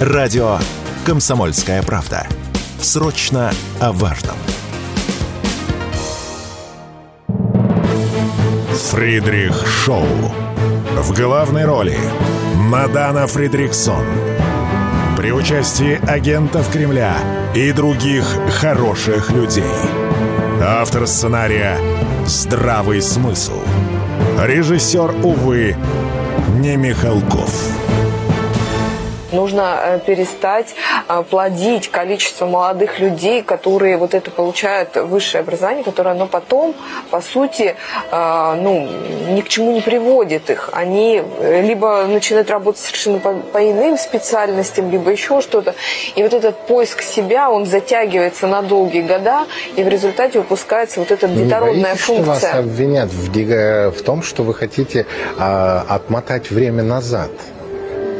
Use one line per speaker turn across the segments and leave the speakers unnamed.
Радио «Комсомольская правда». Срочно о важном. Фридрих Шоу. В главной роли Мадана Фридриксон. При участии агентов Кремля и других хороших людей. Автор сценария «Здравый смысл». Режиссер, увы, не Михалков.
Нужно э, перестать э, плодить количество молодых людей, которые вот это получают высшее образование, которое оно потом, по сути, э, ну, ни к чему не приводит их. Они либо начинают работать совершенно по, по иным специальностям, либо еще что-то. И вот этот поиск себя, он затягивается на долгие года, и в результате упускается вот эта детородная
боитесь,
функция.
что вас обвинят в, в том, что вы хотите а, отмотать время назад?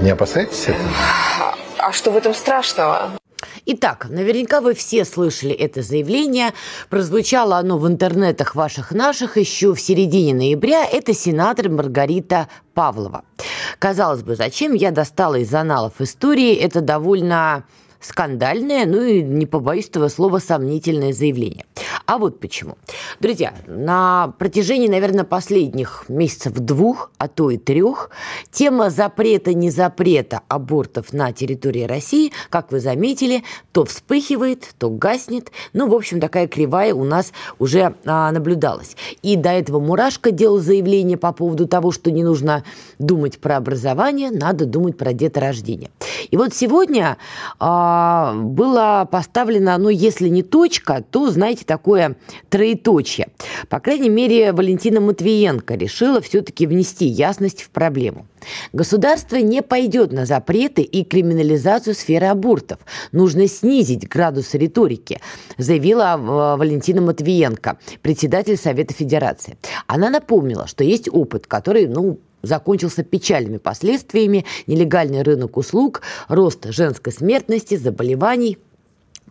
Не опасаетесь этого?
А что в этом страшного?
Итак, наверняка вы все слышали это заявление. Прозвучало оно в интернетах ваших наших еще в середине ноября. Это сенатор Маргарита Павлова. Казалось бы, зачем я достала из аналов истории это довольно скандальное, ну и не побоюсь этого слова, сомнительное заявление. А вот почему. Друзья, на протяжении, наверное, последних месяцев двух, а то и трех, тема запрета, не запрета абортов на территории России, как вы заметили, то вспыхивает, то гаснет. Ну, в общем, такая кривая у нас уже а, наблюдалась. И до этого Мурашко делал заявление по поводу того, что не нужно думать про образование, надо думать про деторождение. И вот сегодня а, было поставлено, ну, если не точка, то, знаете, такое троеточие. По крайней мере, Валентина Матвиенко решила все-таки внести ясность в проблему. Государство не пойдет на запреты и криминализацию сферы абортов. Нужно снизить градус риторики, заявила а, Валентина Матвиенко, председатель Совета Федерации. Она напомнила, что есть опыт, который, ну, закончился печальными последствиями, нелегальный рынок услуг, рост женской смертности, заболеваний,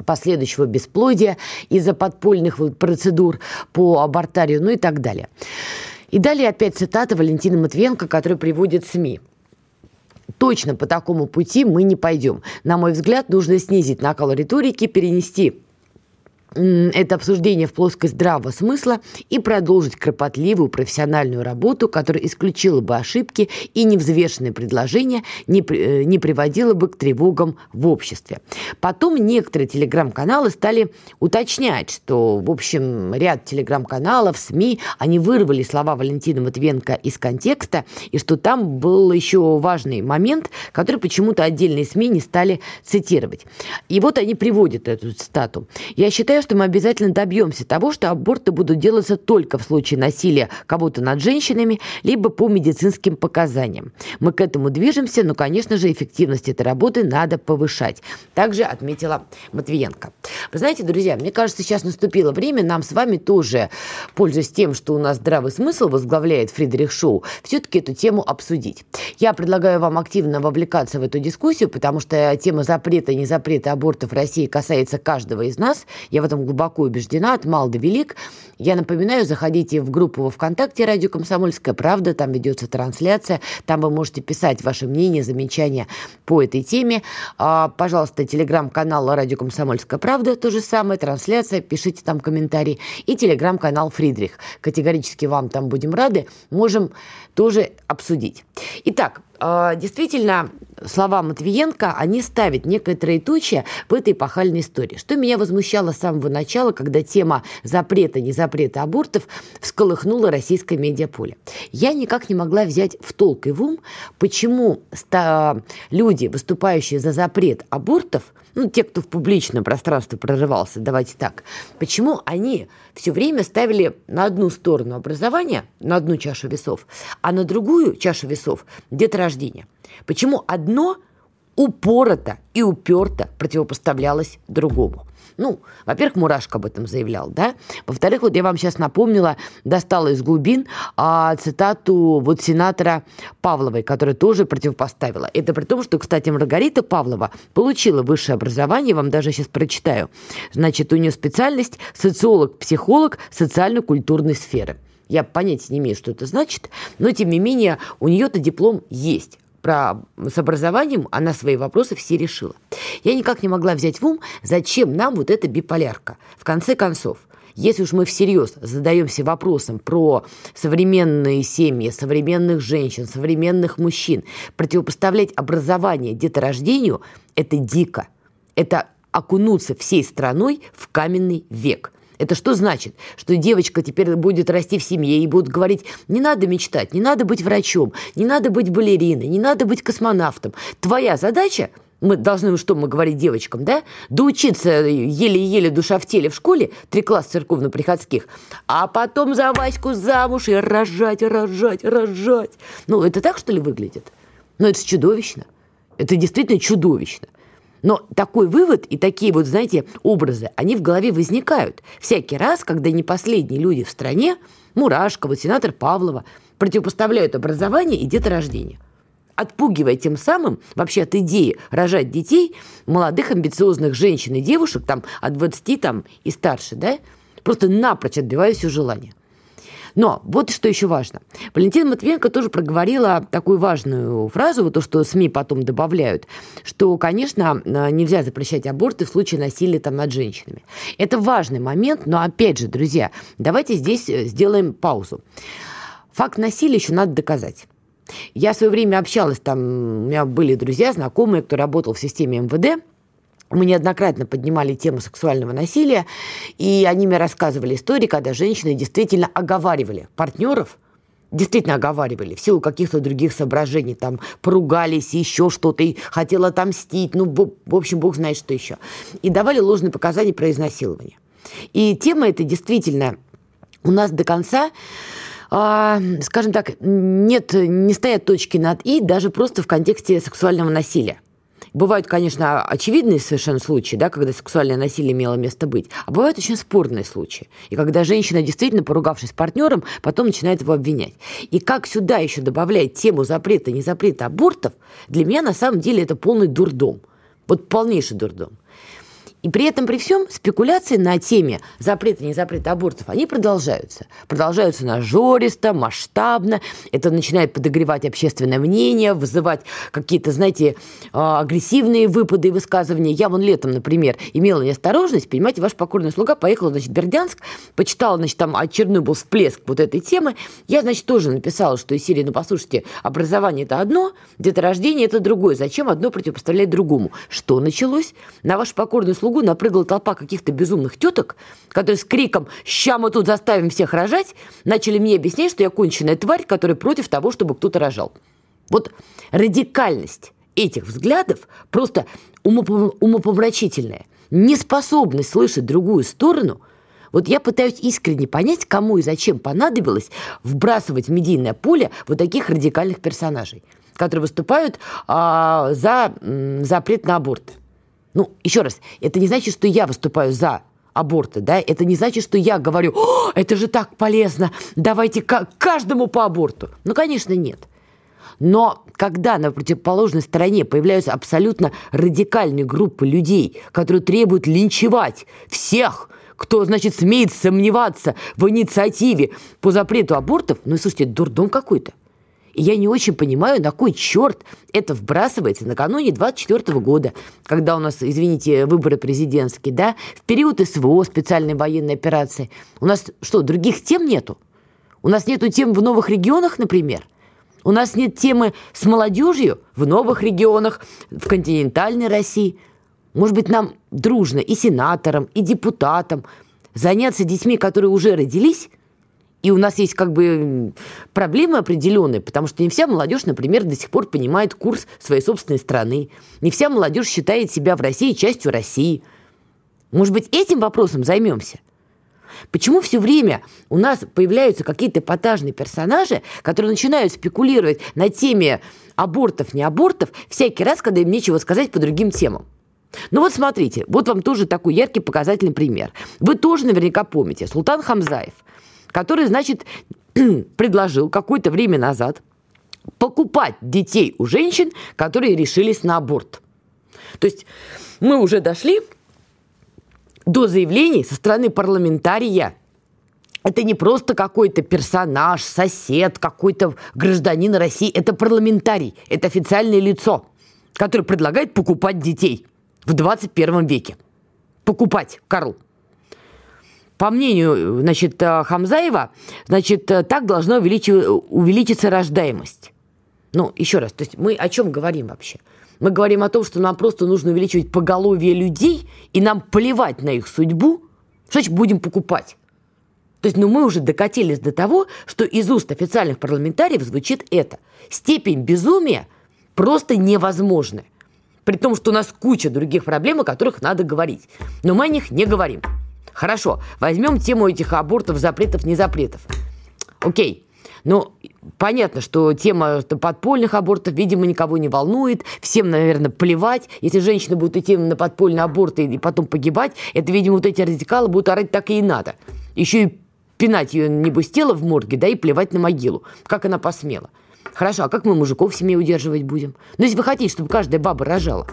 последующего бесплодия из-за подпольных процедур по абортарию, ну и так далее. И далее опять цитата Валентины Матвенко, которую приводит СМИ. Точно по такому пути мы не пойдем. На мой взгляд, нужно снизить накал риторики, перенести это обсуждение в плоскость здравого смысла и продолжить кропотливую профессиональную работу, которая исключила бы ошибки и невзвешенные предложения, не, э, не приводила бы к тревогам в обществе. Потом некоторые телеграм-каналы стали уточнять, что, в общем, ряд телеграм-каналов, СМИ, они вырвали слова Валентина Матвенко из контекста, и что там был еще важный момент, который почему-то отдельные СМИ не стали цитировать. И вот они приводят эту цитату. «Я считаю, считаю, что мы обязательно добьемся того, что аборты будут делаться только в случае насилия кого-то над женщинами, либо по медицинским показаниям. Мы к этому движемся, но, конечно же, эффективность этой работы надо повышать. Также отметила Матвиенко. Вы знаете, друзья, мне кажется, сейчас наступило время нам с вами тоже, пользуясь тем, что у нас здравый смысл возглавляет Фридрих Шоу, все-таки эту тему обсудить. Я предлагаю вам активно вовлекаться в эту дискуссию, потому что тема запрета и не запрета абортов в России касается каждого из нас. Я в этом глубоко убеждена, от мал до велик. Я напоминаю, заходите в группу во ВКонтакте «Радио Комсомольская правда», там ведется трансляция, там вы можете писать ваше мнение, замечания по этой теме. А, пожалуйста, телеграм-канал «Радио Комсомольская правда», то же самое, трансляция, пишите там комментарии. И телеграм-канал «Фридрих». Категорически вам там будем рады, можем тоже обсудить. Итак, а, действительно, слова Матвиенко, они ставят некое троеточие в этой эпохальной истории. Что меня возмущало с самого начала, когда тема запрета, не запрета абортов всколыхнула российское медиаполе. Я никак не могла взять в толк и в ум, почему люди, выступающие за запрет абортов, ну, те, кто в публичном пространстве прорывался, давайте так, почему они все время ставили на одну сторону образования, на одну чашу весов, а на другую чашу весов деторождение? Почему одно упорото и уперто противопоставлялось другому? Ну, во-первых, Мурашко об этом заявлял, да? Во-вторых, вот я вам сейчас напомнила, достала из глубин а, цитату вот сенатора Павловой, которая тоже противопоставила. Это при том, что, кстати, Маргарита Павлова получила высшее образование, вам даже сейчас прочитаю. Значит, у нее специальность социолог-психолог социально-культурной сферы. Я понятия не имею, что это значит, но тем не менее у нее-то диплом есть про, с образованием она свои вопросы все решила. Я никак не могла взять в ум, зачем нам вот эта биполярка. В конце концов, если уж мы всерьез задаемся вопросом про современные семьи, современных женщин, современных мужчин, противопоставлять образование деторождению – это дико. Это окунуться всей страной в каменный век – это что значит? Что девочка теперь будет расти в семье и будут говорить, не надо мечтать, не надо быть врачом, не надо быть балериной, не надо быть космонавтом. Твоя задача мы должны, что мы говорить девочкам, да? Доучиться еле-еле душа в теле в школе, три класса церковно-приходских, а потом за Ваську замуж и рожать, рожать, рожать. Ну, это так, что ли, выглядит? Ну, это чудовищно. Это действительно чудовищно. Но такой вывод и такие вот, знаете, образы, они в голове возникают всякий раз, когда не последние люди в стране, Мурашко, вот сенатор Павлова, противопоставляют образование и деторождение отпугивая тем самым вообще от идеи рожать детей молодых амбициозных женщин и девушек там от 20 там и старше, да, просто напрочь отбивая все желание. Но вот что еще важно. Валентина Матвиенко тоже проговорила такую важную фразу, вот то, что СМИ потом добавляют, что, конечно, нельзя запрещать аборты в случае насилия там над женщинами. Это важный момент, но опять же, друзья, давайте здесь э, сделаем паузу. Факт насилия еще надо доказать. Я в свое время общалась, там у меня были друзья, знакомые, кто работал в системе МВД, мы неоднократно поднимали тему сексуального насилия, и они мне рассказывали истории, когда женщины действительно оговаривали партнеров, действительно оговаривали в силу каких-то других соображений, там, поругались, еще что-то, и хотела отомстить, ну, в общем, бог знает, что еще. И давали ложные показания про изнасилование. И тема эта действительно у нас до конца а, скажем так, нет, не стоят точки над «и» даже просто в контексте сексуального насилия. Бывают, конечно, очевидные совершенно случаи, да, когда сексуальное насилие имело место быть, а бывают очень спорные случаи. И когда женщина, действительно поругавшись с партнером, потом начинает его обвинять. И как сюда еще добавляет тему запрета, не запрета абортов, для меня на самом деле это полный дурдом. Вот полнейший дурдом. И при этом, при всем, спекуляции на теме запрета, не запрета абортов, они продолжаются. Продолжаются нажористо, масштабно. Это начинает подогревать общественное мнение, вызывать какие-то, знаете, а, агрессивные выпады и высказывания. Я вон летом, например, имела неосторожность, понимаете, ваш покорный слуга поехала, значит, в Бердянск, почитала, значит, там очередной был всплеск вот этой темы. Я, значит, тоже написала, что из серии, ну, послушайте, образование – это одно, деторождение – это другое. Зачем одно противопоставлять другому? Что началось? На ваш покорный слуга слугу напрыгала толпа каких-то безумных теток, которые с криком «Ща мы тут заставим всех рожать!» начали мне объяснять, что я конченая тварь, которая против того, чтобы кто-то рожал. Вот радикальность этих взглядов просто умопомрачительная. Неспособность слышать другую сторону – вот я пытаюсь искренне понять, кому и зачем понадобилось вбрасывать в медийное поле вот таких радикальных персонажей, которые выступают а, за запрет на аборт. Ну, еще раз, это не значит, что я выступаю за аборты, да, это не значит, что я говорю, О, это же так полезно, давайте каждому по аборту. Ну, конечно, нет. Но когда на противоположной стороне появляются абсолютно радикальные группы людей, которые требуют линчевать всех, кто, значит, смеет сомневаться в инициативе по запрету абортов, ну, слушайте, дурдом какой-то. Я не очень понимаю, на кой черт это вбрасывается накануне 24 года, когда у нас, извините, выборы президентские, да, в период СВО, специальной военной операции. У нас что, других тем нету? У нас нету тем в новых регионах, например? У нас нет темы с молодежью в новых регионах, в континентальной России. Может быть, нам дружно и сенаторам, и депутатам заняться детьми, которые уже родились, и у нас есть как бы проблемы определенные, потому что не вся молодежь, например, до сих пор понимает курс своей собственной страны. Не вся молодежь считает себя в России частью России. Может быть, этим вопросом займемся? Почему все время у нас появляются какие-то эпатажные персонажи, которые начинают спекулировать на теме абортов, не абортов, всякий раз, когда им нечего сказать по другим темам? Ну вот смотрите, вот вам тоже такой яркий показательный пример. Вы тоже наверняка помните, Султан Хамзаев – который, значит, предложил какое-то время назад покупать детей у женщин, которые решились на аборт. То есть мы уже дошли до заявлений со стороны парламентария, Это не просто какой-то персонаж, сосед, какой-то гражданин России. Это парламентарий, это официальное лицо, которое предлагает покупать детей в 21 веке. Покупать, Карл. По мнению значит, э, Хамзаева, значит, э, так должна увеличиться рождаемость. Ну, еще раз, то есть мы о чем говорим вообще? Мы говорим о том, что нам просто нужно увеличивать поголовье людей, и нам плевать на их судьбу, что значит будем покупать. То есть, ну, мы уже докатились до того, что из уст официальных парламентариев звучит это. Степень безумия просто невозможна. При том, что у нас куча других проблем, о которых надо говорить. Но мы о них не говорим. Хорошо, возьмем тему этих абортов, запретов, не запретов. Окей. Ну, понятно, что тема подпольных абортов, видимо, никого не волнует. Всем, наверное, плевать. Если женщина будет идти на подпольные аборты и потом погибать, это, видимо, вот эти радикалы будут орать так и надо. Еще и пинать ее, небось, тело в морге, да, и плевать на могилу. Как она посмела. Хорошо, а как мы мужиков в семье удерживать будем? Ну, если вы хотите, чтобы каждая баба рожала.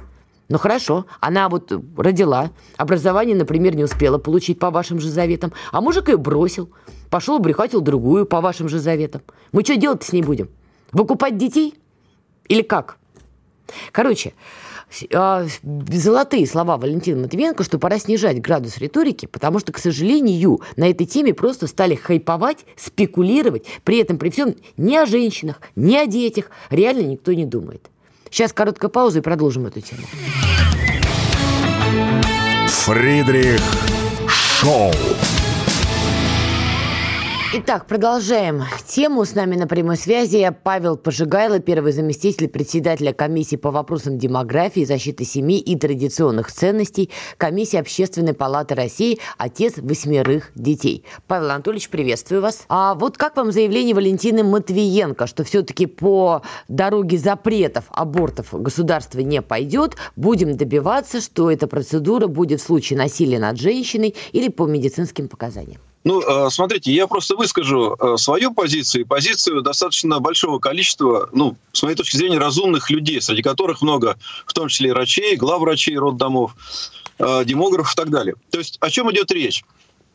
Ну хорошо, она вот родила, образование, например, не успела получить по вашим же заветам, а мужик ее бросил, пошел брехатил другую по вашим же заветам. Мы что делать с ней будем? Выкупать детей? Или как? Короче, а, золотые слова Валентина Матвиенко, что пора снижать градус риторики, потому что, к сожалению, на этой теме просто стали хайповать, спекулировать, при этом при всем ни о женщинах, ни о детях реально никто не думает. Сейчас короткая пауза и продолжим эту тему.
Фридрих Шоу.
Итак, продолжаем тему. С нами на прямой связи Павел Пожигайло, первый заместитель председателя комиссии по вопросам демографии, защиты семьи и традиционных ценностей комиссии Общественной палаты России, отец восьмерых детей. Павел Анатольевич, приветствую вас. А вот как вам заявление Валентины Матвиенко, что все-таки по дороге запретов абортов государство не пойдет, будем добиваться, что эта процедура будет в случае насилия над женщиной или по медицинским показаниям?
Ну, э, смотрите, я просто выскажу э, свою позицию и позицию достаточно большого количества, ну, с моей точки зрения, разумных людей, среди которых много, в том числе и врачей, главврачей роддомов, э, демографов и так далее. То есть о чем идет речь?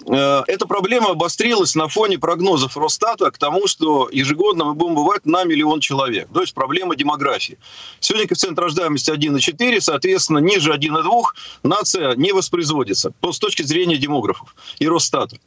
Эта проблема обострилась на фоне прогнозов Росстата к тому, что ежегодно мы будем бывать на миллион человек. То есть проблема демографии. Сегодня коэффициент рождаемости 1,4, соответственно, ниже 1,2 нация не воспроизводится с точки зрения демографов и Росстата.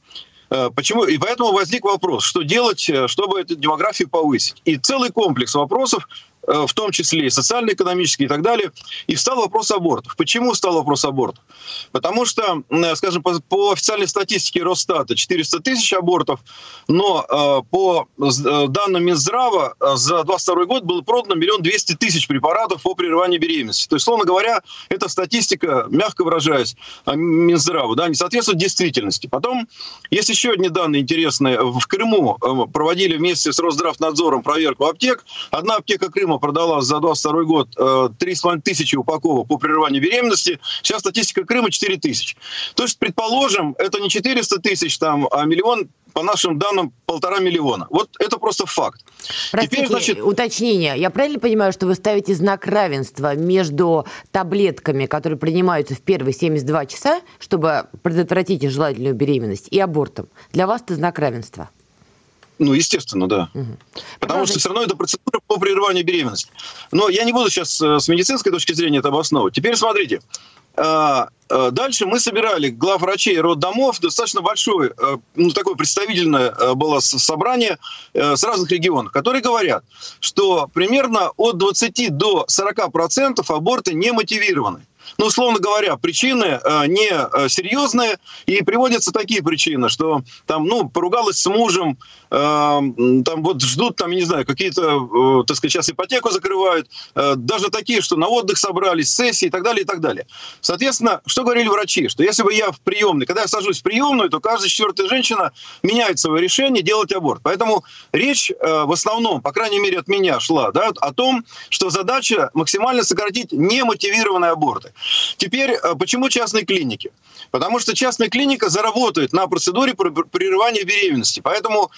Э, почему? И поэтому возник вопрос, что делать, э, чтобы эту демографию повысить. И целый комплекс вопросов в том числе и социально-экономические и так далее. И встал вопрос абортов. Почему встал вопрос абортов? Потому что, э, скажем, по, по официальной статистике Росстата 400 тысяч абортов, но э, по э, данным Минздрава за 22 год было продано миллион двести тысяч препаратов по прерыванию беременности. То есть, словно говоря, эта статистика, мягко выражаясь, Минздрава, да, не соответствует действительности. Потом есть еще одни данные интересные. В Крыму проводили вместе с Росздравнадзором проверку аптек. Одна аптека Крыма Крыма продала за 22 год 3,5 э, тысячи упаковок по прерыванию беременности. Сейчас статистика Крыма 4 тысячи. То есть, предположим, это не 400 тысяч, там, а миллион по нашим данным, полтора миллиона. Вот это просто факт.
Простите, Теперь, значит... уточнение. Я правильно понимаю, что вы ставите знак равенства между таблетками, которые принимаются в первые 72 часа, чтобы предотвратить нежелательную беременность, и абортом? Для вас это знак равенства?
Ну, естественно, да. Угу. Потому что все равно это процедура по прерыванию беременности. Но я не буду сейчас э, с медицинской точки зрения это обосновывать. Теперь смотрите. А, а, дальше мы собирали главврачей роддомов, достаточно большое, э, ну, такое представительное э, было собрание с разных регионов, которые говорят, что примерно от 20 до 40 процентов аборты не мотивированы ну, условно говоря, причины э, не э, серьезные, и приводятся такие причины, что там, ну, поругалась с мужем, э, там вот ждут, там, я не знаю, какие-то, э, так сказать, сейчас ипотеку закрывают, э, даже такие, что на отдых собрались, сессии и так далее, и так далее. Соответственно, что говорили врачи? Что если бы я в приемной, когда я сажусь в приемную, то каждая четвертая женщина меняет свое решение делать аборт. Поэтому речь э, в основном, по крайней мере, от меня шла, да, о том, что задача максимально сократить немотивированные аборты. Теперь, почему частные клиники? Потому что частная клиника заработает на процедуре прерывания беременности. Поэтому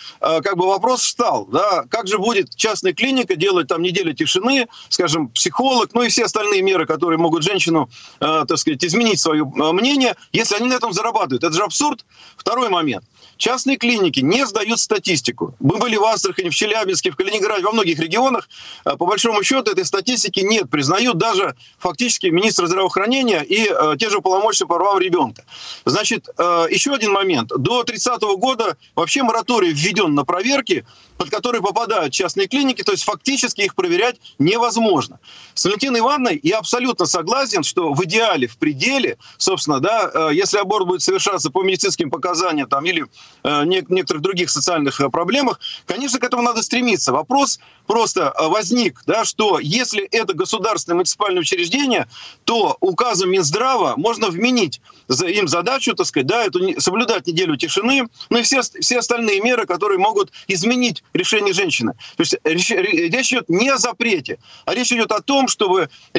как бы вопрос встал, да, как же будет частная клиника делать там неделю тишины, скажем, психолог, ну и все остальные меры, которые могут женщину, э, так сказать, изменить свое мнение, если они на этом зарабатывают. Это же абсурд. Второй момент. Частные клиники не сдают статистику. Мы были в Астрахани, в Челябинске, в Калининграде, во многих регионах. По большому счету этой статистики нет. Признают даже фактически министр здравоохранения и э, те же полномочия по правам ребенка. Значит, э, еще один момент. До 30 года вообще мораторий введен на проверки, под которые попадают частные клиники, то есть фактически их проверять невозможно. С Валентиной Ивановной я абсолютно согласен, что в идеале, в пределе, собственно, да, э, если аборт будет совершаться по медицинским показаниям там, или э, некоторых других социальных э, проблемах, конечно, к этому надо стремиться. Вопрос просто э, возник, да, что если это государственное муниципальное учреждение, то указом Минздрава можно вменить им задачу, так сказать, да, эту, соблюдать неделю тишины, ну и все, все остальные меры, которые могут изменить решение женщины. То есть речь, речь идет не о запрете, а речь идет о том, чтобы э,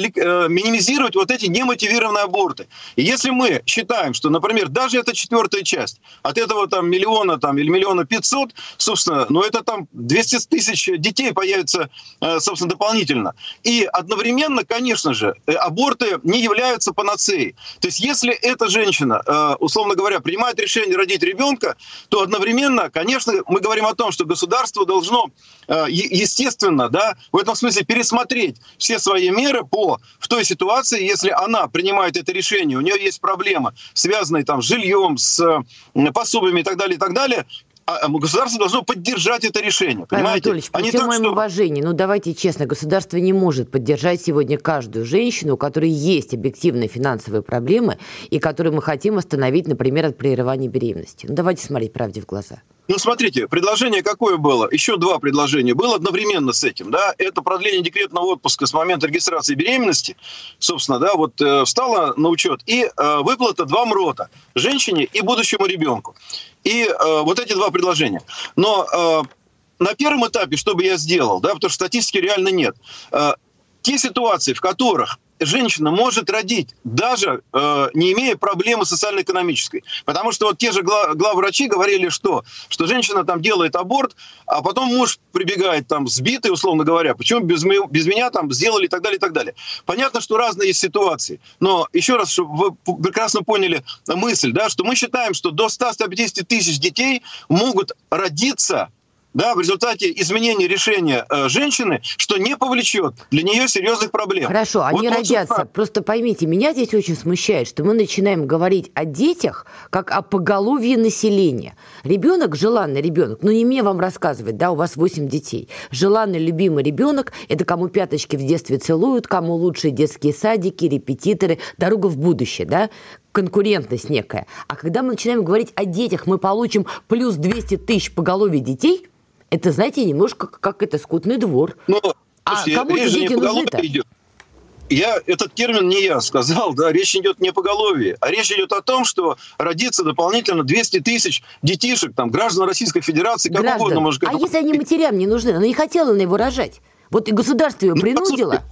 минимизировать вот эти немотивированные аборты. И если мы считаем, что, например, даже эта четвертая часть, от этого там миллиона там, или миллиона пятьсот, собственно, ну это там 200 тысяч детей появится, э, собственно, дополнительно. И одновременно, конечно же, э, аборты не являются панацеей. То есть если эта женщина, условно говоря, принимает решение родить ребенка, то одновременно, конечно, мы говорим о том, что государство должно, э, естественно, да, в этом смысле пересмотреть все свои меры по в той ситуации, если она принимает это решение, у нее есть проблемы, связанные там с жильем, с пособиями и так далее, и так далее, государство должно поддержать это решение.
Павел Анатольевич, при всем моем что... уважении, ну давайте честно, государство не может поддержать сегодня каждую женщину, у которой есть объективные финансовые проблемы и которую мы хотим остановить, например, от прерывания беременности. Ну давайте смотреть правде в глаза.
Ну, смотрите, предложение какое было? Еще два предложения. Было одновременно с этим, да, это продление декретного отпуска с момента регистрации беременности, собственно, да, вот э, встала на учет, и э, выплата два МРОТа, женщине и будущему ребенку. И э, вот эти два предложения. Но э, на первом этапе, что бы я сделал, да, потому что статистики реально нет, э, те ситуации, в которых женщина может родить, даже э, не имея проблемы социально-экономической. Потому что вот те же глав, главврачи говорили, что, что женщина там делает аборт, а потом муж прибегает там сбитый, условно говоря, почему без, без меня там сделали и так далее, и так далее. Понятно, что разные есть ситуации. Но еще раз, чтобы вы прекрасно поняли мысль, да, что мы считаем, что до 100-150 тысяч детей могут родиться да, в результате изменения решения э, женщины, что не повлечет для нее серьезных проблем.
Хорошо, они вот родятся. Сюда... Просто поймите, меня здесь очень смущает, что мы начинаем говорить о детях как о поголовье населения. Ребенок, желанный ребенок, ну не мне вам рассказывать, да, у вас 8 детей. Желанный, любимый ребенок – это кому пяточки в детстве целуют, кому лучшие детские садики, репетиторы, дорога в будущее, да, конкурентность некая. А когда мы начинаем говорить о детях, мы получим плюс 200 тысяч поголовья детей – это, знаете, немножко как это скотный двор.
Но, ну, а кому дети нужны-то? Идет. Я, этот термин не я сказал, да, речь идет не по голове, а речь идет о том, что родится дополнительно 200 тысяч детишек, там, граждан Российской Федерации, как граждан. угодно может.
А если они матерям не нужны, она не хотела на его рожать, вот и государство ее ну, принудило.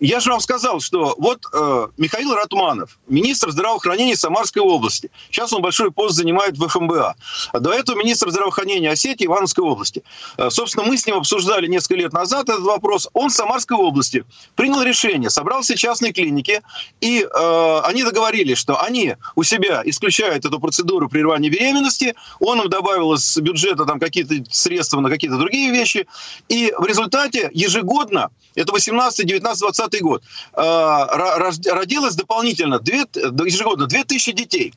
Я же вам сказал, что вот э, Михаил Ратманов, министр здравоохранения Самарской области. Сейчас он большой пост занимает в ФМБА. А до этого министр здравоохранения Осетии Ивановской области. Э, собственно, мы с ним обсуждали несколько лет назад этот вопрос. Он в Самарской области принял решение, собрал все частные клиники, и э, они договорились, что они у себя исключают эту процедуру прерывания беременности, он им добавил из бюджета там какие-то средства на какие-то другие вещи, и в результате ежегодно, это 18, 19, 20 2020 год, э, родилось дополнительно 2, ежегодно 2000 детей.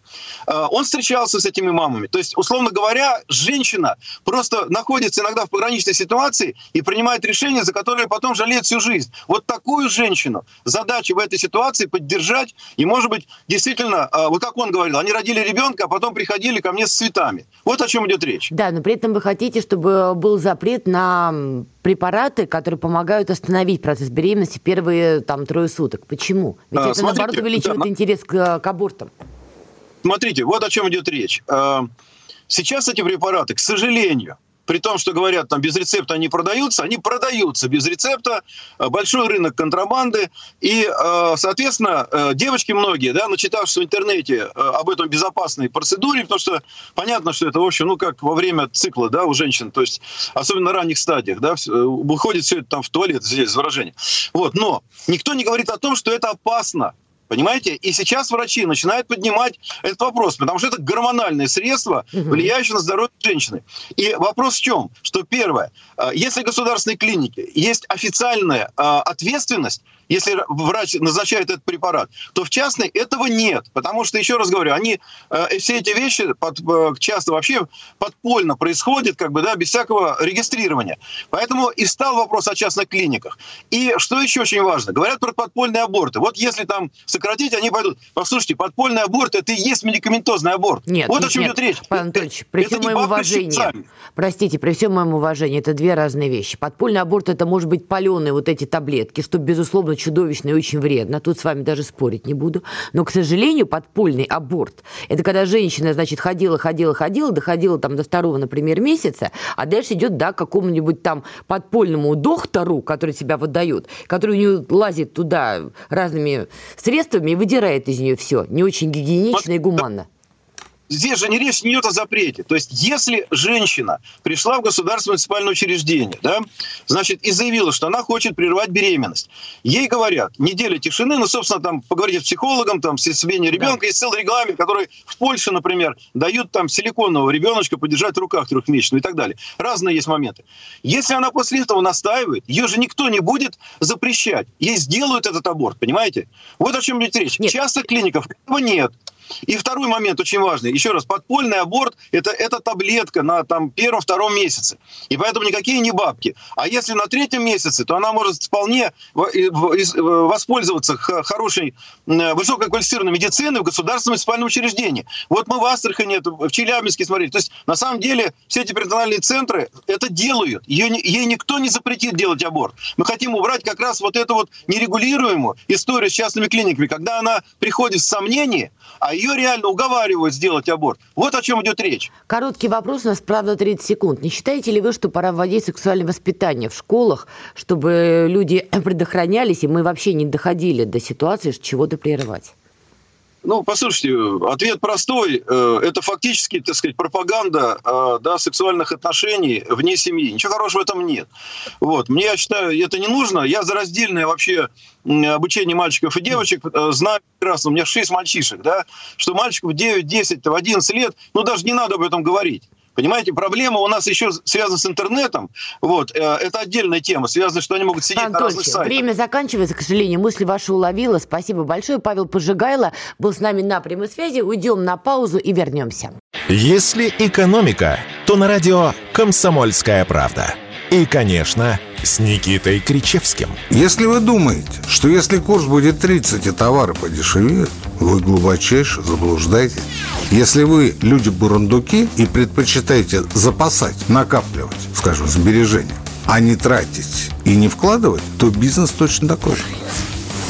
Э, он встречался с этими мамами. То есть, условно говоря, женщина просто находится иногда в пограничной ситуации и принимает решение, за которое потом жалеет всю жизнь. Вот такую женщину задача в этой ситуации поддержать. И, может быть, действительно, э, вот как он говорил, они родили ребенка, а потом приходили ко мне с цветами. Вот о чем идет речь.
Да, но при этом вы хотите, чтобы был запрет на препараты, которые помогают остановить процесс беременности первые там трое суток. Почему? Ведь а, это, смотрите, наоборот, увеличивает да, интерес к, к абортам.
Смотрите, вот о чем идет речь. А, сейчас эти препараты, к сожалению, при том, что говорят, там без рецепта они продаются, они продаются без рецепта, э, большой рынок контрабанды, и, э, соответственно, э, девочки многие, да, начитавшись в интернете об этом безопасной процедуре, потому что понятно, что это, в общем, ну, как во время цикла, да, у женщин, то есть, особенно на ранних стадиях, да, выходит все это там в туалет, здесь выражение. Вот, но никто не говорит о том, что это опасно, Понимаете? И сейчас врачи начинают поднимать этот вопрос, потому что это гормональное средство, влияющее на здоровье женщины. И вопрос в чем? Что первое, э, если в государственной клинике есть официальная э, ответственность, если врач назначает этот препарат, то в частной этого нет. Потому что, еще раз говорю, они, э, все эти вещи под, э, часто вообще подпольно происходят, как бы, да, без всякого регистрирования. Поэтому и стал вопрос о частных клиниках. И что еще очень важно? Говорят про подпольные аборты. Вот если там сократить, они пойдут. Послушайте, подпольный аборт – это и есть медикаментозный аборт.
Нет,
вот
нет,
о чем
нет.
идет речь.
Павел Анатольевич, при всем моем уважении, простите, при всем моем уважении, это две разные вещи. Подпольный аборт – это может быть паленые вот эти таблетки, что, безусловно, чудовищно и очень вредно. Тут с вами даже спорить не буду. Но, к сожалению, подпольный аборт – это когда женщина, значит, ходила, ходила, ходила, доходила там до второго, например, месяца, а дальше идет, да, к какому-нибудь там подпольному доктору, который себя выдает, который у нее лазит туда разными средствами и выдирает из нее все. Не очень гигиенично и гуманно
здесь же не речь не идет о запрете. То есть, если женщина пришла в государственное муниципальное учреждение, да, значит, и заявила, что она хочет прервать беременность, ей говорят, неделя тишины, ну, собственно, там, поговорите с психологом, там, с исследованием ребенка, да. есть целый регламент, который в Польше, например, дают там силиконового ребеночка подержать в руках трехмесячного и так далее. Разные есть моменты. Если она после этого настаивает, ее же никто не будет запрещать. Ей сделают этот аборт, понимаете? Вот о чем идет речь. Нет. Часто клиников этого нет. И второй момент очень важный. Еще раз, подпольный аборт это, – это таблетка на там, первом-втором месяце. И поэтому никакие не бабки. А если на третьем месяце, то она может вполне воспользоваться хорошей, высококвалифицированной медициной в государственном муниципальном учреждении. Вот мы в Астрахани, в Челябинске смотрели. То есть, на самом деле, все эти перинатальные центры это делают. Ее, ей никто не запретит делать аборт. Мы хотим убрать как раз вот эту вот нерегулируемую историю с частными клиниками, когда она приходит в сомнение, а ее реально уговаривают сделать аборт. Вот о чем идет речь.
Короткий вопрос, у нас, правда, 30 секунд. Не считаете ли вы, что пора вводить сексуальное воспитание в школах, чтобы люди предохранялись, и мы вообще не доходили до ситуации чего-то прерывать?
Ну, послушайте, ответ простой. Э, это фактически, так сказать, пропаганда э, да, сексуальных отношений вне семьи. Ничего хорошего в этом нет. Вот. Мне, я считаю, это не нужно. Я за раздельное вообще обучение мальчиков и девочек э, знаю прекрасно. У меня шесть мальчишек, да, что мальчиков 9, 10, 11 лет, ну, даже не надо об этом говорить. Понимаете, проблема у нас еще связана с интернетом. Вот, э, это отдельная тема, связана, что они могут сидеть Антонович, на разных сайтах.
время заканчивается, к сожалению. Мысли ваши уловила. Спасибо большое. Павел Пожигайло был с нами на прямой связи. Уйдем на паузу и вернемся.
Если экономика, то на радио «Комсомольская правда». И, конечно, с Никитой Кричевским.
Если вы думаете, что если курс будет 30 и товары подешевеют, вы глубочайше заблуждаетесь. Если вы люди-бурундуки и предпочитаете запасать, накапливать, скажем, сбережения, а не тратить и не вкладывать, то бизнес точно такой же.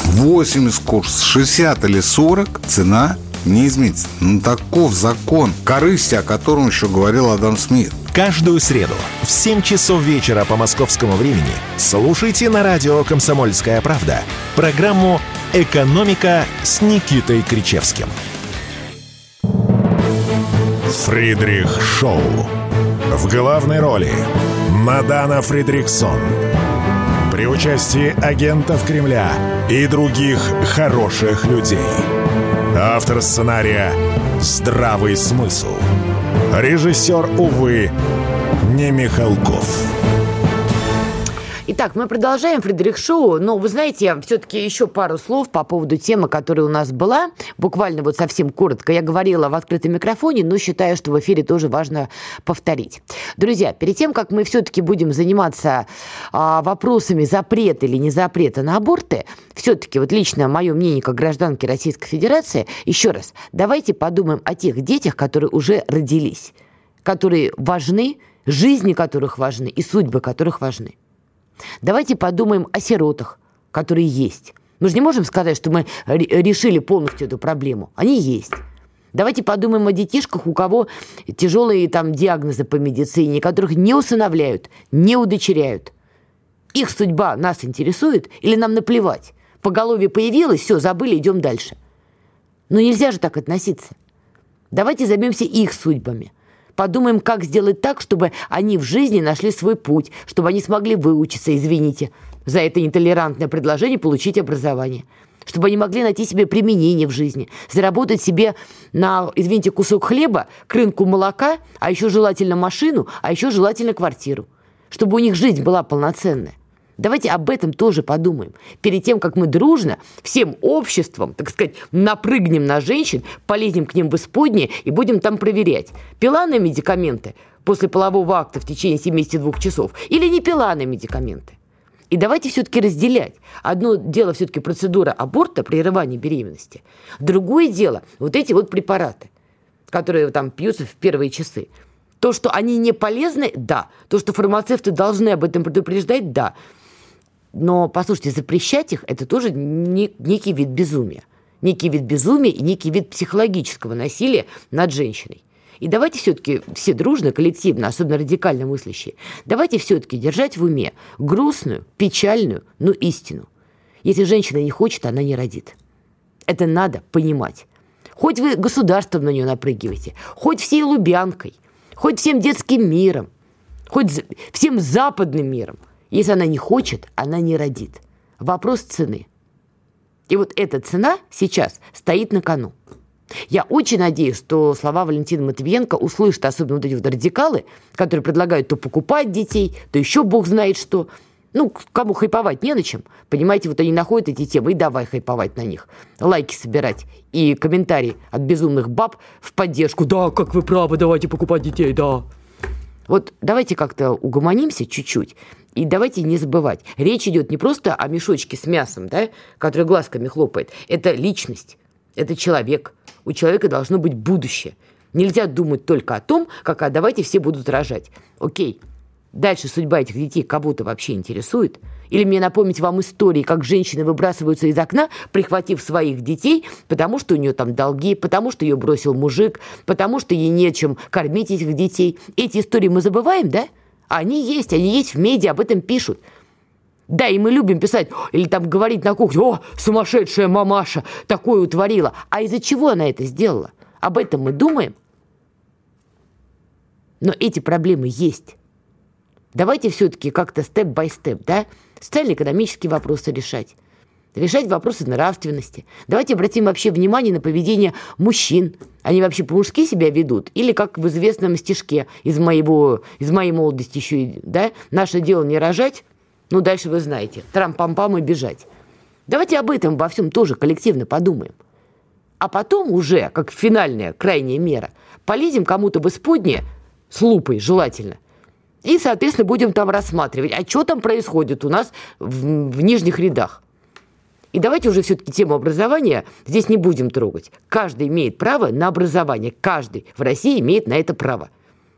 80 курс, 60 или 40 цена не изменится. Ну, таков закон корысти, о котором еще говорил Адам Смит.
Каждую среду в 7 часов вечера по московскому времени слушайте на радио «Комсомольская правда» программу «Экономика» с Никитой Кричевским. Фридрих Шоу. В главной роли Мадана Фридриксон. При участии агентов Кремля и других хороших людей. Автор сценария «Здравый смысл». Режиссер, увы, не Михалков.
Итак, мы продолжаем Фредерик Шоу, но вы знаете, все-таки еще пару слов по поводу темы, которая у нас была, буквально вот совсем коротко. Я говорила в открытом микрофоне, но считаю, что в эфире тоже важно повторить. Друзья, перед тем, как мы все-таки будем заниматься а, вопросами запрета или не запрета на аборты, все-таки вот лично мое мнение как гражданки Российской Федерации, еще раз, давайте подумаем о тех детях, которые уже родились, которые важны, жизни которых важны и судьбы которых важны. Давайте подумаем о сиротах, которые есть. Мы же не можем сказать, что мы решили полностью эту проблему. Они есть. Давайте подумаем о детишках, у кого тяжелые там диагнозы по медицине, которых не усыновляют, не удочеряют. Их судьба нас интересует или нам наплевать? По голове появилось, все, забыли, идем дальше. Но нельзя же так относиться. Давайте займемся их судьбами. Подумаем, как сделать так, чтобы они в жизни нашли свой путь, чтобы они смогли выучиться, извините, за это нетолерантное предложение получить образование – чтобы они могли найти себе применение в жизни, заработать себе на, извините, кусок хлеба, к рынку молока, а еще желательно машину, а еще желательно квартиру, чтобы у них жизнь была полноценная. Давайте об этом тоже подумаем. Перед тем, как мы дружно, всем обществом, так сказать, напрыгнем на женщин, полезем к ним в исподнее и будем там проверять, пила на медикаменты после полового акта в течение 72 часов или не пила на медикаменты. И давайте все-таки разделять. Одно дело все-таки процедура аборта, прерывания беременности. Другое дело вот эти вот препараты, которые там пьются в первые часы. То, что они не полезны, да. То, что фармацевты должны об этом предупреждать, да. Но, послушайте, запрещать их – это тоже некий вид безумия. Некий вид безумия и некий вид психологического насилия над женщиной. И давайте все-таки все дружно, коллективно, особенно радикально мыслящие, давайте все-таки держать в уме грустную, печальную, но истину. Если женщина не хочет, она не родит. Это надо понимать. Хоть вы государством на нее напрыгиваете, хоть всей Лубянкой, хоть всем детским миром, хоть всем западным миром. Если она не хочет, она не родит. Вопрос цены. И вот эта цена сейчас стоит на кону. Я очень надеюсь, что слова Валентина Матвиенко услышат, особенно вот эти вот радикалы, которые предлагают то покупать детей, то еще бог знает что. Ну, кому хайповать не на чем. Понимаете, вот они находят эти темы, и давай хайповать на них. Лайки собирать и комментарии от безумных баб в поддержку. Да, как вы правы, давайте покупать детей, да. Вот давайте как-то угомонимся чуть-чуть. И давайте не забывать, речь идет не просто о мешочке с мясом, да, который глазками хлопает. Это личность, это человек – у человека должно быть будущее. Нельзя думать только о том, как а давайте все будут рожать. Окей, дальше судьба этих детей кого-то вообще интересует? Или мне напомнить вам истории, как женщины выбрасываются из окна, прихватив своих детей, потому что у нее там долги, потому что ее бросил мужик, потому что ей нечем кормить этих детей. Эти истории мы забываем, да? Они есть, они есть в медиа, об этом пишут. Да, и мы любим писать или там говорить на кухне, о, сумасшедшая мамаша такое утворила. А из-за чего она это сделала? Об этом мы думаем. Но эти проблемы есть. Давайте все-таки как-то степ-бай-степ, да, социально-экономические вопросы решать. Решать вопросы нравственности. Давайте обратим вообще внимание на поведение мужчин. Они вообще по-мужски себя ведут? Или как в известном стишке из, моего, из моей молодости еще, да, наше дело не рожать, ну, дальше вы знаете. Трам-пам-пам и бежать. Давайте об этом во всем тоже коллективно подумаем. А потом уже, как финальная, крайняя мера, полезем кому-то в исподнее, с лупой желательно, и, соответственно, будем там рассматривать, а что там происходит у нас в, в нижних рядах. И давайте уже все-таки тему образования здесь не будем трогать. Каждый имеет право на образование. Каждый в России имеет на это право.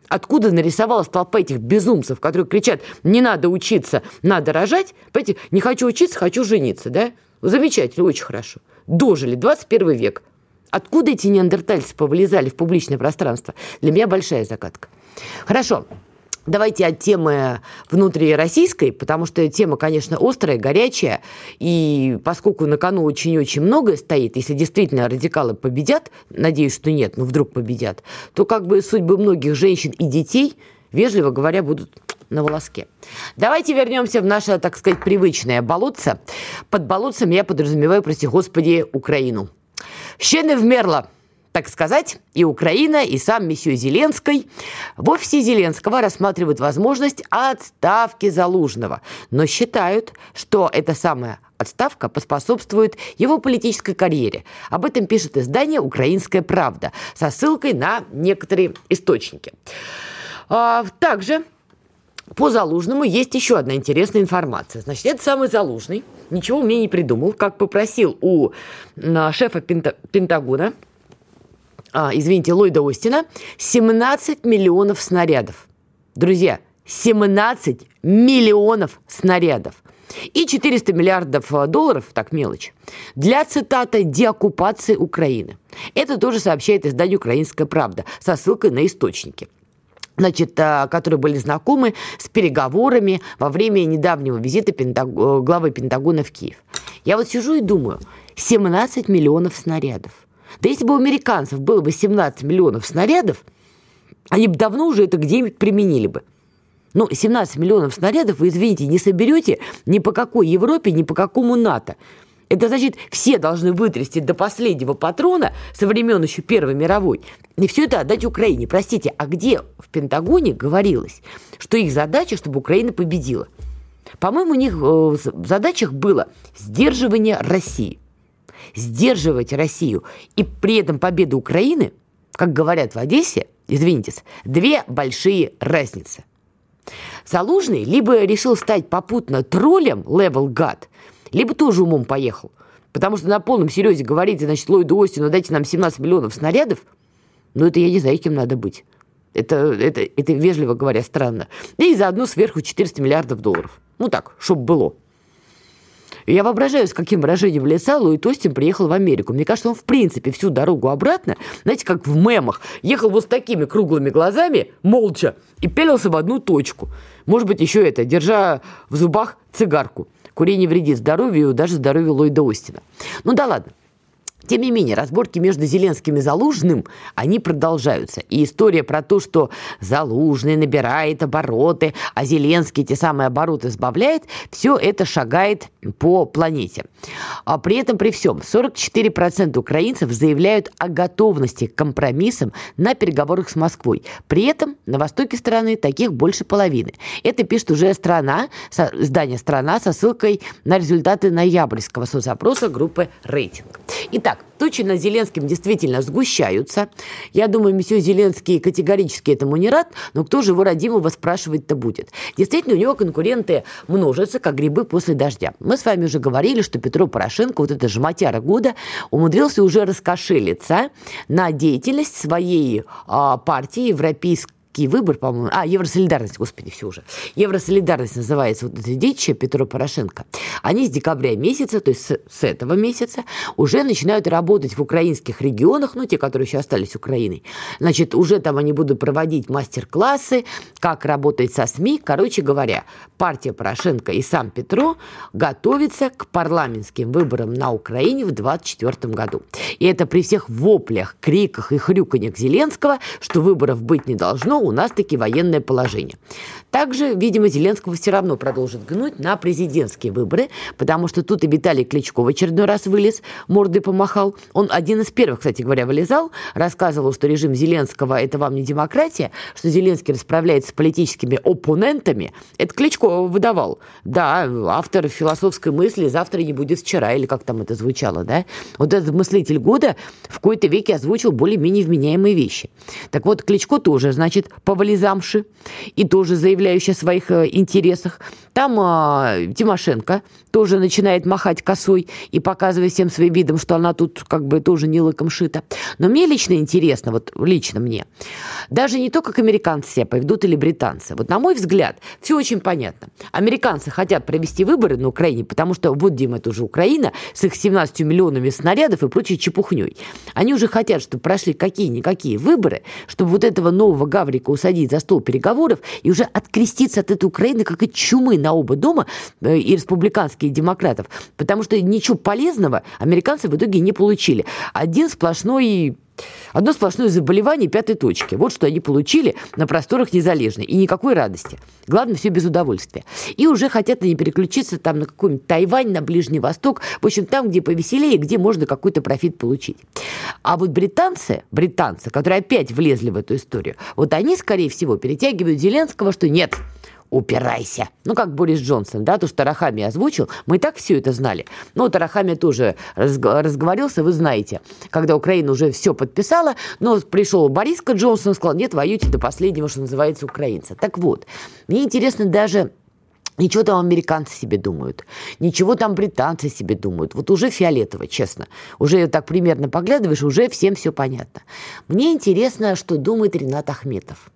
Откуда нарисовалась толпа этих безумцев, которые кричат, не надо учиться, надо рожать? Понимаете, не хочу учиться, хочу жениться, да? Замечательно, очень хорошо. Дожили, 21 век. Откуда эти неандертальцы повылезали в публичное пространство? Для меня большая загадка. Хорошо, Давайте от темы внутрироссийской, потому что тема, конечно, острая, горячая, и поскольку на кону очень-очень многое стоит, если действительно радикалы победят, надеюсь, что нет, но вдруг победят, то как бы судьбы многих женщин и детей, вежливо говоря, будут на волоске. Давайте вернемся в наше, так сказать, привычное болотце. Под болотцем я подразумеваю, прости господи, Украину. Ще не вмерла так сказать, и Украина, и сам месье Зеленский. В офисе Зеленского рассматривают возможность отставки Залужного, но считают, что эта самая отставка поспособствует его политической карьере. Об этом пишет издание «Украинская правда» со ссылкой на некоторые источники. А, также по Залужному есть еще одна интересная информация. Значит, это самый Залужный ничего мне не придумал, как попросил у шефа Пентагона а, извините, Ллойда Остина, 17 миллионов снарядов. Друзья, 17 миллионов снарядов. И 400 миллиардов э, долларов, так мелочь, для, цитата, деоккупации Украины. Это тоже сообщает издание «Украинская правда» со ссылкой на источники значит, э, которые были знакомы с переговорами во время недавнего визита Пентаг... Э, главы Пентагона в Киев. Я вот сижу и думаю, 17 миллионов снарядов. Да если бы у американцев было бы 17 миллионов снарядов, они бы давно уже это где-нибудь применили бы. Ну, 17 миллионов снарядов вы, извините, не соберете ни по какой Европе, ни по какому НАТО. Это значит, все должны вытрясти до последнего патрона со времен еще Первой мировой и все это отдать Украине. Простите, а где в Пентагоне говорилось, что их задача, чтобы Украина победила? По-моему, у них э, в задачах было сдерживание России. Сдерживать Россию. И при этом победа Украины, как говорят в Одессе, извините, две большие разницы. Залужный либо решил стать попутно троллем Level God, либо тоже умом поехал. Потому что на полном серьезе говорите, значит, Ллойду Остину, дайте нам 17 миллионов снарядов, ну это я не знаю, кем надо быть. Это, это, это вежливо говоря, странно. И заодно сверху 400 миллиардов долларов. Ну так, чтоб было. Я воображаю, с каким выражением лица Ллойд Остин приехал в Америку. Мне кажется, он в принципе всю дорогу обратно, знаете, как в мемах, ехал вот с такими круглыми глазами, молча, и пялился в одну точку. Может быть, еще это, держа в зубах цигарку. Курение вредит здоровью, даже здоровью Ллойда Остина. Ну да ладно. Тем не менее, разборки между Зеленским и Залужным, они продолжаются. И история про то, что Залужный набирает обороты, а Зеленский эти самые обороты сбавляет, все это шагает по планете. А при этом, при всем, 44% украинцев заявляют о готовности к компромиссам на переговорах с Москвой. При этом на востоке страны таких больше половины. Это пишет уже страна, издание «Страна» со ссылкой на результаты ноябрьского соцопроса группы «Рейтинг». Итак, так, тучи над Зеленским действительно сгущаются. Я думаю, месье Зеленский категорически этому не рад, но кто же его родимого спрашивать-то будет? Действительно, у него конкуренты множатся, как грибы после дождя. Мы с вами уже говорили, что Петро Порошенко, вот это жмотяра года, умудрился уже раскошелиться на деятельность своей а, партии Европейской Еврейский выбор, по-моему, а, Евросолидарность, господи, все уже. Евросолидарность называется вот это детище Петро Порошенко. Они с декабря месяца, то есть с, с этого месяца, уже начинают работать в украинских регионах, ну, те, которые еще остались Украиной. Значит, уже там они будут проводить мастер-классы, как работать со СМИ. Короче говоря, партия Порошенко и сам Петро готовятся к парламентским выборам на Украине в 2024 году. И это при всех воплях, криках и хрюканьях Зеленского, что выборов быть не должно, у нас таки военное положение. Также, видимо, Зеленского все равно продолжит гнуть на президентские выборы, потому что тут и Виталий Кличко в очередной раз вылез, мордой помахал. Он один из первых, кстати говоря, вылезал, рассказывал, что режим Зеленского – это вам не демократия, что Зеленский расправляется с политическими оппонентами. Это Кличко выдавал. Да, автор философской мысли «завтра не будет вчера», или как там это звучало, да? Вот этот мыслитель года в какой-то веке озвучил более-менее вменяемые вещи. Так вот, Кличко тоже, значит, повылезамши и тоже заявляющий о своих э, интересах. Там э, Тимошенко тоже начинает махать косой и показывая всем своим видом, что она тут как бы тоже не лыком шита. Но мне лично интересно, вот лично мне, даже не то, как американцы себя поведут или британцы. Вот на мой взгляд, все очень понятно. Американцы хотят провести выборы на Украине, потому что вот, Дима, это уже Украина с их 17 миллионами снарядов и прочей чепухней. Они уже хотят, чтобы прошли какие-никакие выборы, чтобы вот этого нового Гаврика усадить за стол переговоров и уже откреститься от этой Украины как от чумы на оба дома э, и республиканских, и демократов. Потому что ничего полезного американцы в итоге не получили. Один сплошной Одно сплошное заболевание пятой точки. Вот что они получили на просторах незалежной. И никакой радости. Главное, все без удовольствия. И уже хотят они переключиться там на какой-нибудь Тайвань, на Ближний Восток. В общем, там, где повеселее, где можно какой-то профит получить. А вот британцы, британцы, которые опять влезли в эту историю, вот они, скорее всего, перетягивают Зеленского, что нет, упирайся. Ну, как Борис Джонсон, да, то, что Тарахами озвучил, мы и так все это знали. Но Тарахами тоже разговорился, вы знаете, когда Украина уже все подписала, но пришел Бориска Джонсон сказал, нет, воюйте до последнего, что называется, украинца. Так вот, мне интересно даже Ничего там американцы себе думают, ничего там британцы себе думают. Вот уже фиолетово, честно. Уже так примерно поглядываешь, уже всем все понятно. Мне интересно, что думает Ренат Ахметов.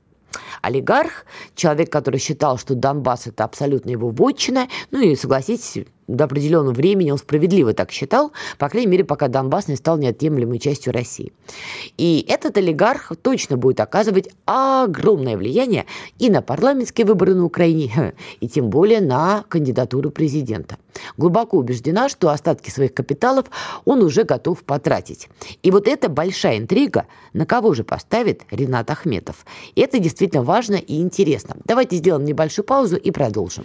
Олигарх, человек, который считал, что Донбасс – это абсолютно его вотчина, ну и, согласитесь, до определенного времени он справедливо так считал, по крайней мере, пока Донбасс не стал неотъемлемой частью России. И этот олигарх точно будет оказывать огромное влияние и на парламентские выборы на Украине, и тем более на кандидатуру президента. Глубоко убеждена, что остатки своих капиталов он уже готов потратить. И вот это большая интрига, на кого же поставит Ренат Ахметов. Это действительно важно и интересно. Давайте сделаем небольшую паузу и продолжим.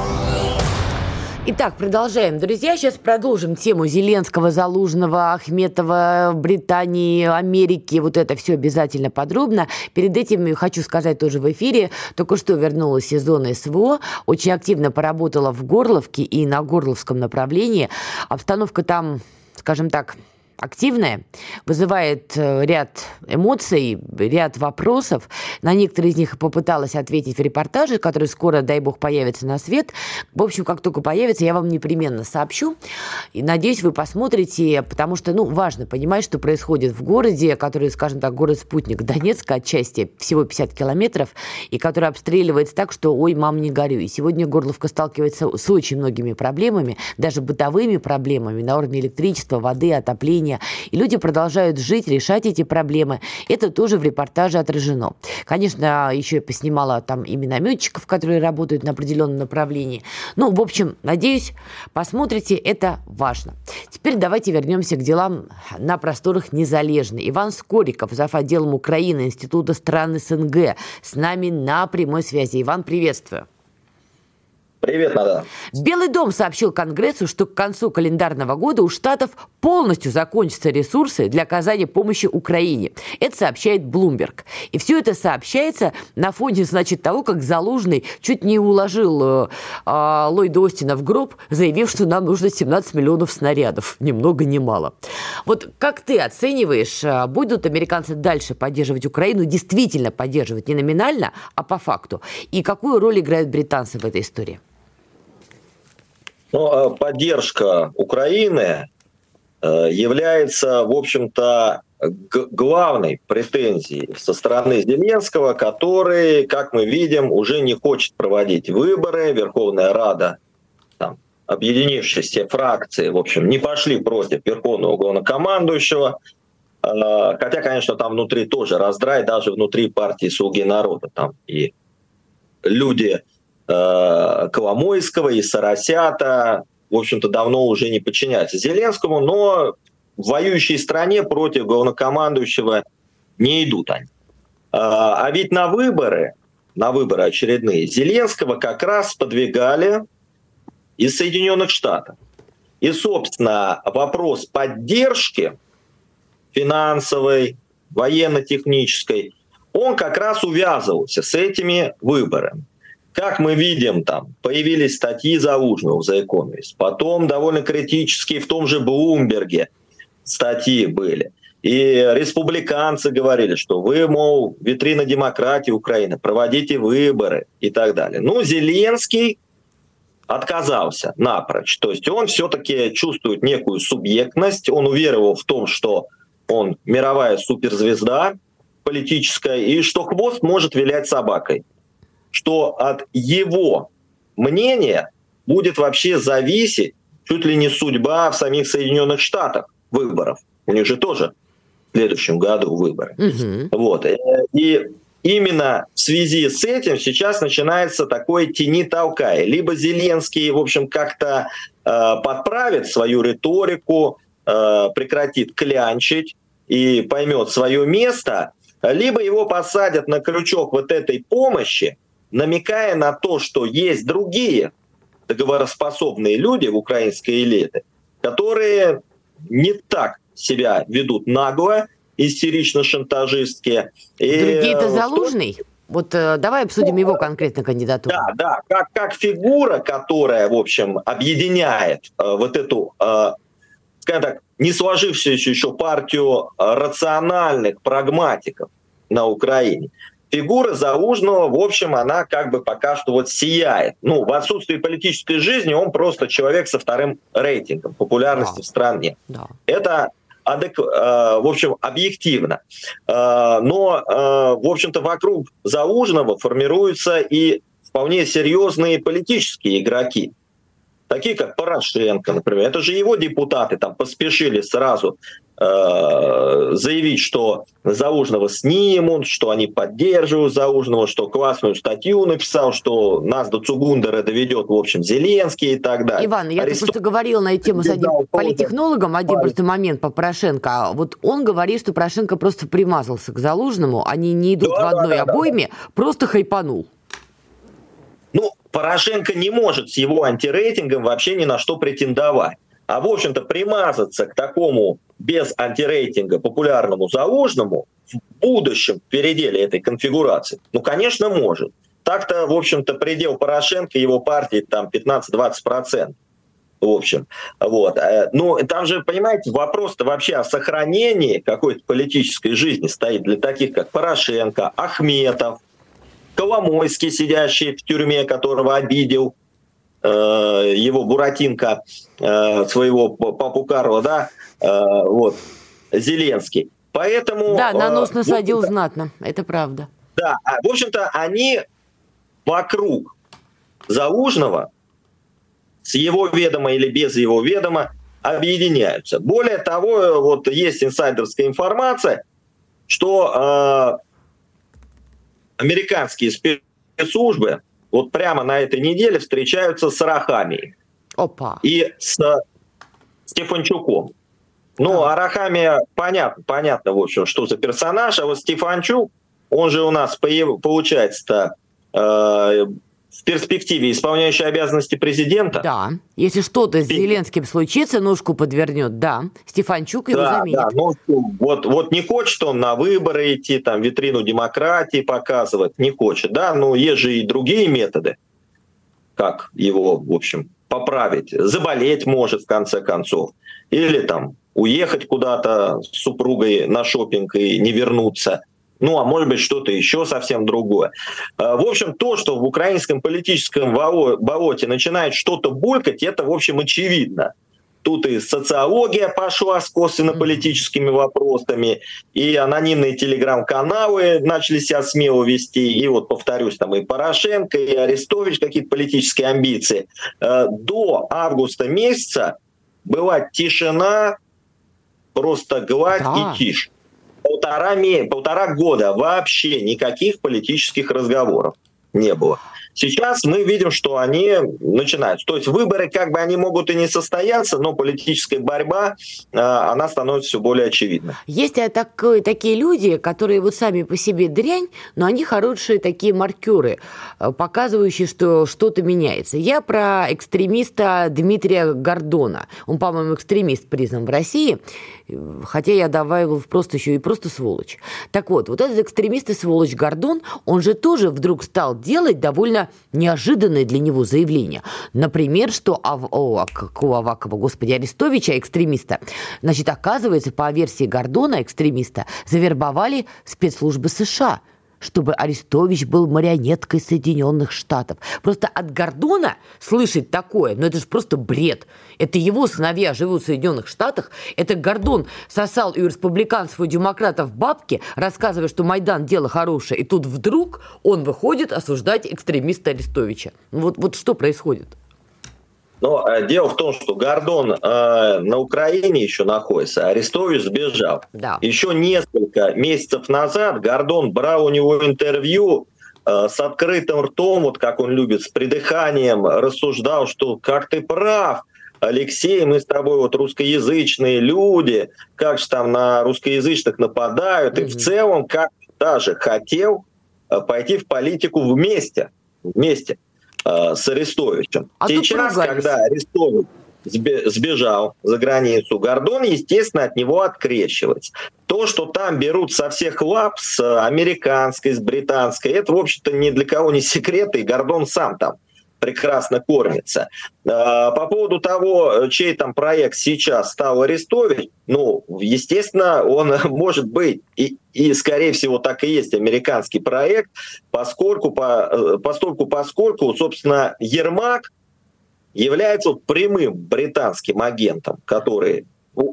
Итак, продолжаем. Друзья, сейчас продолжим тему Зеленского, Залужного, Ахметова, Британии, Америки. Вот это все обязательно подробно. Перед этим хочу сказать тоже в эфире. Только что вернулась из СВО. Очень активно поработала в Горловке и на Горловском направлении. Обстановка там, скажем так, активная, вызывает э, ряд эмоций, ряд вопросов. На некоторые из них попыталась ответить в репортаже, который скоро, дай бог, появится на свет. В общем, как только появится, я вам непременно сообщу. И надеюсь, вы посмотрите, потому что, ну, важно понимать, что происходит в городе, который, скажем так, город-спутник Донецка отчасти, всего 50 километров, и который обстреливается так, что, ой, мам, не горю. И сегодня Горловка сталкивается с очень многими проблемами, даже бытовыми проблемами на уровне электричества, воды, отопления, населения. И люди продолжают жить, решать эти проблемы. Это тоже в репортаже отражено. Конечно, еще я поснимала там и минометчиков, которые работают на определенном направлении. Ну, в общем, надеюсь, посмотрите, это важно. Теперь давайте вернемся к делам на просторах Незалежной. Иван Скориков, зав. отделом Украины Института стран СНГ, с нами на прямой связи. Иван, приветствую.
Привет, Нада.
Белый дом сообщил Конгрессу, что к концу календарного года у Штатов полностью закончатся ресурсы для оказания помощи Украине. Это сообщает Bloomberg. И все это сообщается на фоне, значит, того, как Залужный чуть не уложил э, э, Ллойда Остина в гроб, заявив, что нам нужно 17 миллионов снарядов. Ни много ни мало. Вот как ты оцениваешь, э, будут американцы дальше поддерживать Украину, действительно поддерживать не номинально, а по факту? И какую роль играют британцы в этой истории?
Ну, а поддержка Украины э, является, в общем-то, главной претензией со стороны Зеленского, который, как мы видим, уже не хочет проводить выборы. Верховная Рада, там, объединившиеся фракции, в общем, не пошли против Верховного главнокомандующего. Э, хотя, конечно, там внутри тоже раздрай, даже внутри партии «Слуги народа». Там и люди Э, Коломойского и Соросята, в общем-то, давно уже не подчиняются Зеленскому, но в воюющей стране против главнокомандующего не идут они. А, а ведь на выборы, на выборы очередные, Зеленского как раз подвигали из Соединенных Штатов. И, собственно, вопрос поддержки финансовой, военно-технической, он как раз увязывался с этими выборами. Как мы видим, там появились статьи Залужного в The Economist, потом довольно критические в том же Блумберге статьи были. И республиканцы говорили, что вы, мол, витрина демократии Украины, проводите выборы и так далее. Ну, Зеленский отказался напрочь. То есть он все-таки чувствует некую субъектность, он уверовал в том, что он мировая суперзвезда политическая, и что хвост может вилять собакой что от его мнения будет вообще зависеть чуть ли не судьба в самих Соединенных Штатах выборов. У них же тоже в следующем году выборы. Угу. Вот. Э, и именно в связи с этим сейчас начинается такое тени толкая. Либо Зеленский, в общем, как-то э, подправит свою риторику, э, прекратит клянчить и поймет свое место, либо его посадят на крючок вот этой помощи, намекая на то, что есть другие договороспособные люди в украинской элите, которые не так себя ведут нагло, истерично-шантажистски.
Другие-то Залужный? Вот э, давай обсудим его конкретно кандидатуру.
Да, да, как, как фигура, которая, в общем, объединяет э, вот эту, э, скажем так, не сложившуюся еще партию рациональных прагматиков на Украине. Фигура Заужного, в общем, она как бы пока что вот сияет. Ну, в отсутствии политической жизни он просто человек со вторым рейтингом популярности да. в стране. Да. Это адек... Э, в общем, объективно. Э, но, э, в общем-то, вокруг Заужного формируются и вполне серьезные политические игроки такие как Порошенко, например. Это же его депутаты там поспешили сразу э, заявить, что Заужного снимут, что они поддерживают Заужного, что классную статью написал, что нас до Цугундера доведет, в общем, Зеленский и так далее.
Иван, я Арестов... просто говорила на эту тему с одним политтехнологом, один просто момент по Порошенко. Вот он говорит, что Порошенко просто примазался к Залужному, они не идут да, в одной да, обойме, да. просто хайпанул.
Ну, Порошенко не может с его антирейтингом вообще ни на что претендовать. А, в общем-то, примазаться к такому без антирейтинга популярному заложному в будущем переделе этой конфигурации, ну, конечно, может. Так-то, в общем-то, предел Порошенко и его партии там 15-20%. В общем, вот. Э, ну, там же, понимаете, вопрос-то вообще о сохранении какой-то политической жизни стоит для таких, как Порошенко, Ахметов, Коломойский, сидящий в тюрьме, которого обидел его Буратинка, э, своего папу Карла, да, э, вот, Зеленский. Поэтому...
Да, на нос насадил знатно, это правда.
Да, а, в общем-то, они вокруг Заужного с его ведома или без его ведома объединяются. Более того, вот есть инсайдерская информация, что американские спецслужбы вот прямо на этой неделе встречаются с Рахами
Опа.
и с Стефанчуком. Ну, а Рахами понятно, понятно, в общем, что за персонаж, а вот Стефанчук, он же у нас, получается-то, э, в перспективе исполняющий обязанности президента.
Да, если что-то с Зеленским случится, ножку подвернет, да, Стефанчук его да, заменит. Да,
ну, вот, вот не хочет он на выборы идти, там, витрину демократии показывать, не хочет, да, но есть же и другие методы, как его, в общем, поправить. Заболеть может, в конце концов, или там уехать куда-то с супругой на шопинг и не вернуться – ну, а может быть, что-то еще совсем другое. А, в общем, то, что в украинском политическом болоте начинает что-то булькать, это, в общем, очевидно. Тут и социология пошла с косвенно-политическими вопросами, и анонимные телеграм-каналы начали себя смело вести, и вот, повторюсь, там и Порошенко, и Арестович, какие-то политические амбиции. А, до августа месяца была тишина, просто гладь да. и тишь полтора, полтора года вообще никаких политических разговоров не было. Сейчас мы видим, что они начинают. То есть выборы как бы они могут и не состояться, но политическая борьба, а, она становится все более очевидной.
Есть такой, такие люди, которые вот сами по себе дрянь, но они хорошие такие маркеры, э, показывающие, что что-то меняется. Я про экстремиста Дмитрия Гордона. Он, по-моему, экстремист признан в России, хотя я добавил просто еще и просто сволочь. Так вот, вот этот экстремист и сволочь Гордон, он же тоже вдруг стал делать довольно неожиданное для него заявление. Например, что Ав... О, какого Авакова, господи, Арестовича, экстремиста, значит, оказывается, по версии Гордона, экстремиста, завербовали спецслужбы США – чтобы Арестович был марионеткой Соединенных Штатов. Просто от Гордона слышать такое, ну это же просто бред. Это его сыновья живут в Соединенных Штатах. Это Гордон сосал и у республиканцев, и у демократов бабки, рассказывая, что Майдан – дело хорошее. И тут вдруг он выходит осуждать экстремиста Арестовича. Вот, вот что происходит?
Но э, дело в том, что Гордон э, на Украине еще находится, а Арестович сбежал. Да. Еще несколько месяцев назад Гордон брал у него интервью э, с открытым ртом, вот как он любит, с придыханием, рассуждал, что как ты прав, Алексей, мы с тобой вот русскоязычные люди, как же там на русскоязычных нападают, mm-hmm. и в целом как даже хотел э, пойти в политику вместе вместе э, с Арестовичем.
А
Сейчас, когда Арестович сбежал за границу, Гордон, естественно, от него открещивается. То, что там берут со всех лап, с американской, с британской, это, в общем-то, ни для кого не секрет, и Гордон сам там прекрасно кормится. А, по поводу того, чей там проект сейчас стал Арестович, ну, естественно, он может быть и, и скорее всего, так и есть американский проект, поскольку, по, э, постольку, поскольку, собственно, Ермак является прямым британским агентом, который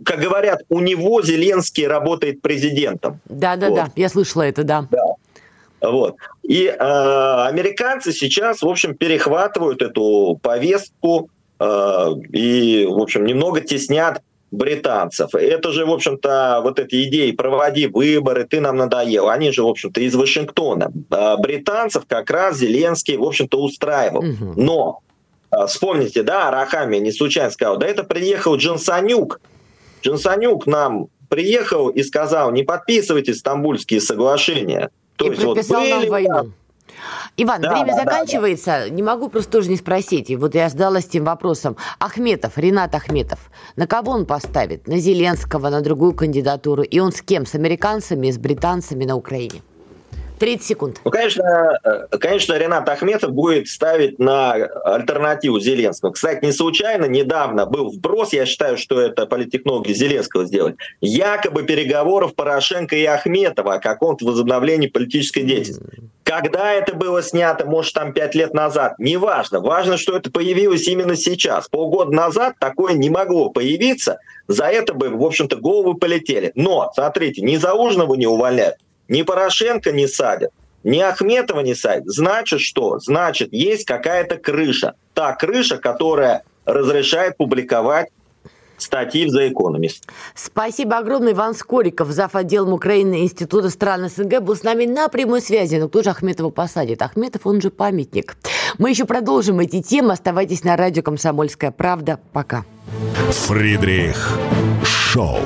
как говорят, у него Зеленский работает президентом.
Да, да, вот. да, я слышала это, да.
Да. Вот. И э, американцы сейчас, в общем, перехватывают эту повестку э, и, в общем, немного теснят британцев. Это же, в общем-то, вот эти идеи «проводи выборы, ты нам надоел», они же, в общем-то, из Вашингтона. А британцев как раз Зеленский, в общем-то, устраивал. Угу. Но вспомните, да, Арахами не случайно сказал, да это приехал Джонсонюк. Джонсонюк нам приехал и сказал, не подписывайте стамбульские соглашения.
То и есть прописал вот были, нам войну. Иван, да, время да, заканчивается. Да, да. Не могу просто тоже не спросить. И вот я задалась тем вопросом. Ахметов, Ренат Ахметов, на кого он поставит? На Зеленского, на другую кандидатуру? И он с кем? С американцами, с британцами на Украине? 30 секунд.
Ну, конечно, э, конечно, Ренат Ахметов будет ставить на альтернативу Зеленского. Кстати, не случайно недавно был вброс, я считаю, что это политтехнологи Зеленского сделать, якобы переговоров Порошенко и Ахметова о каком-то возобновлении политической деятельности. Когда это было снято, может, там пять лет назад, неважно. Важно, что это появилось именно сейчас. Полгода назад такое не могло появиться. За это бы, в общем-то, головы полетели. Но, смотрите, ни Заужного не увольняют, ни Порошенко не садят, ни Ахметова не садят. Значит что? Значит, есть какая-то крыша. Та крыша, которая разрешает публиковать статьи в The Economist.
Спасибо огромное. Иван Скориков, зав. отделом Украины Института стран СНГ, был с нами на прямой связи. Но кто же Ахметова посадит? Ахметов, он же памятник. Мы еще продолжим эти темы. Оставайтесь на радио «Комсомольская правда». Пока.
Фридрих Шоу.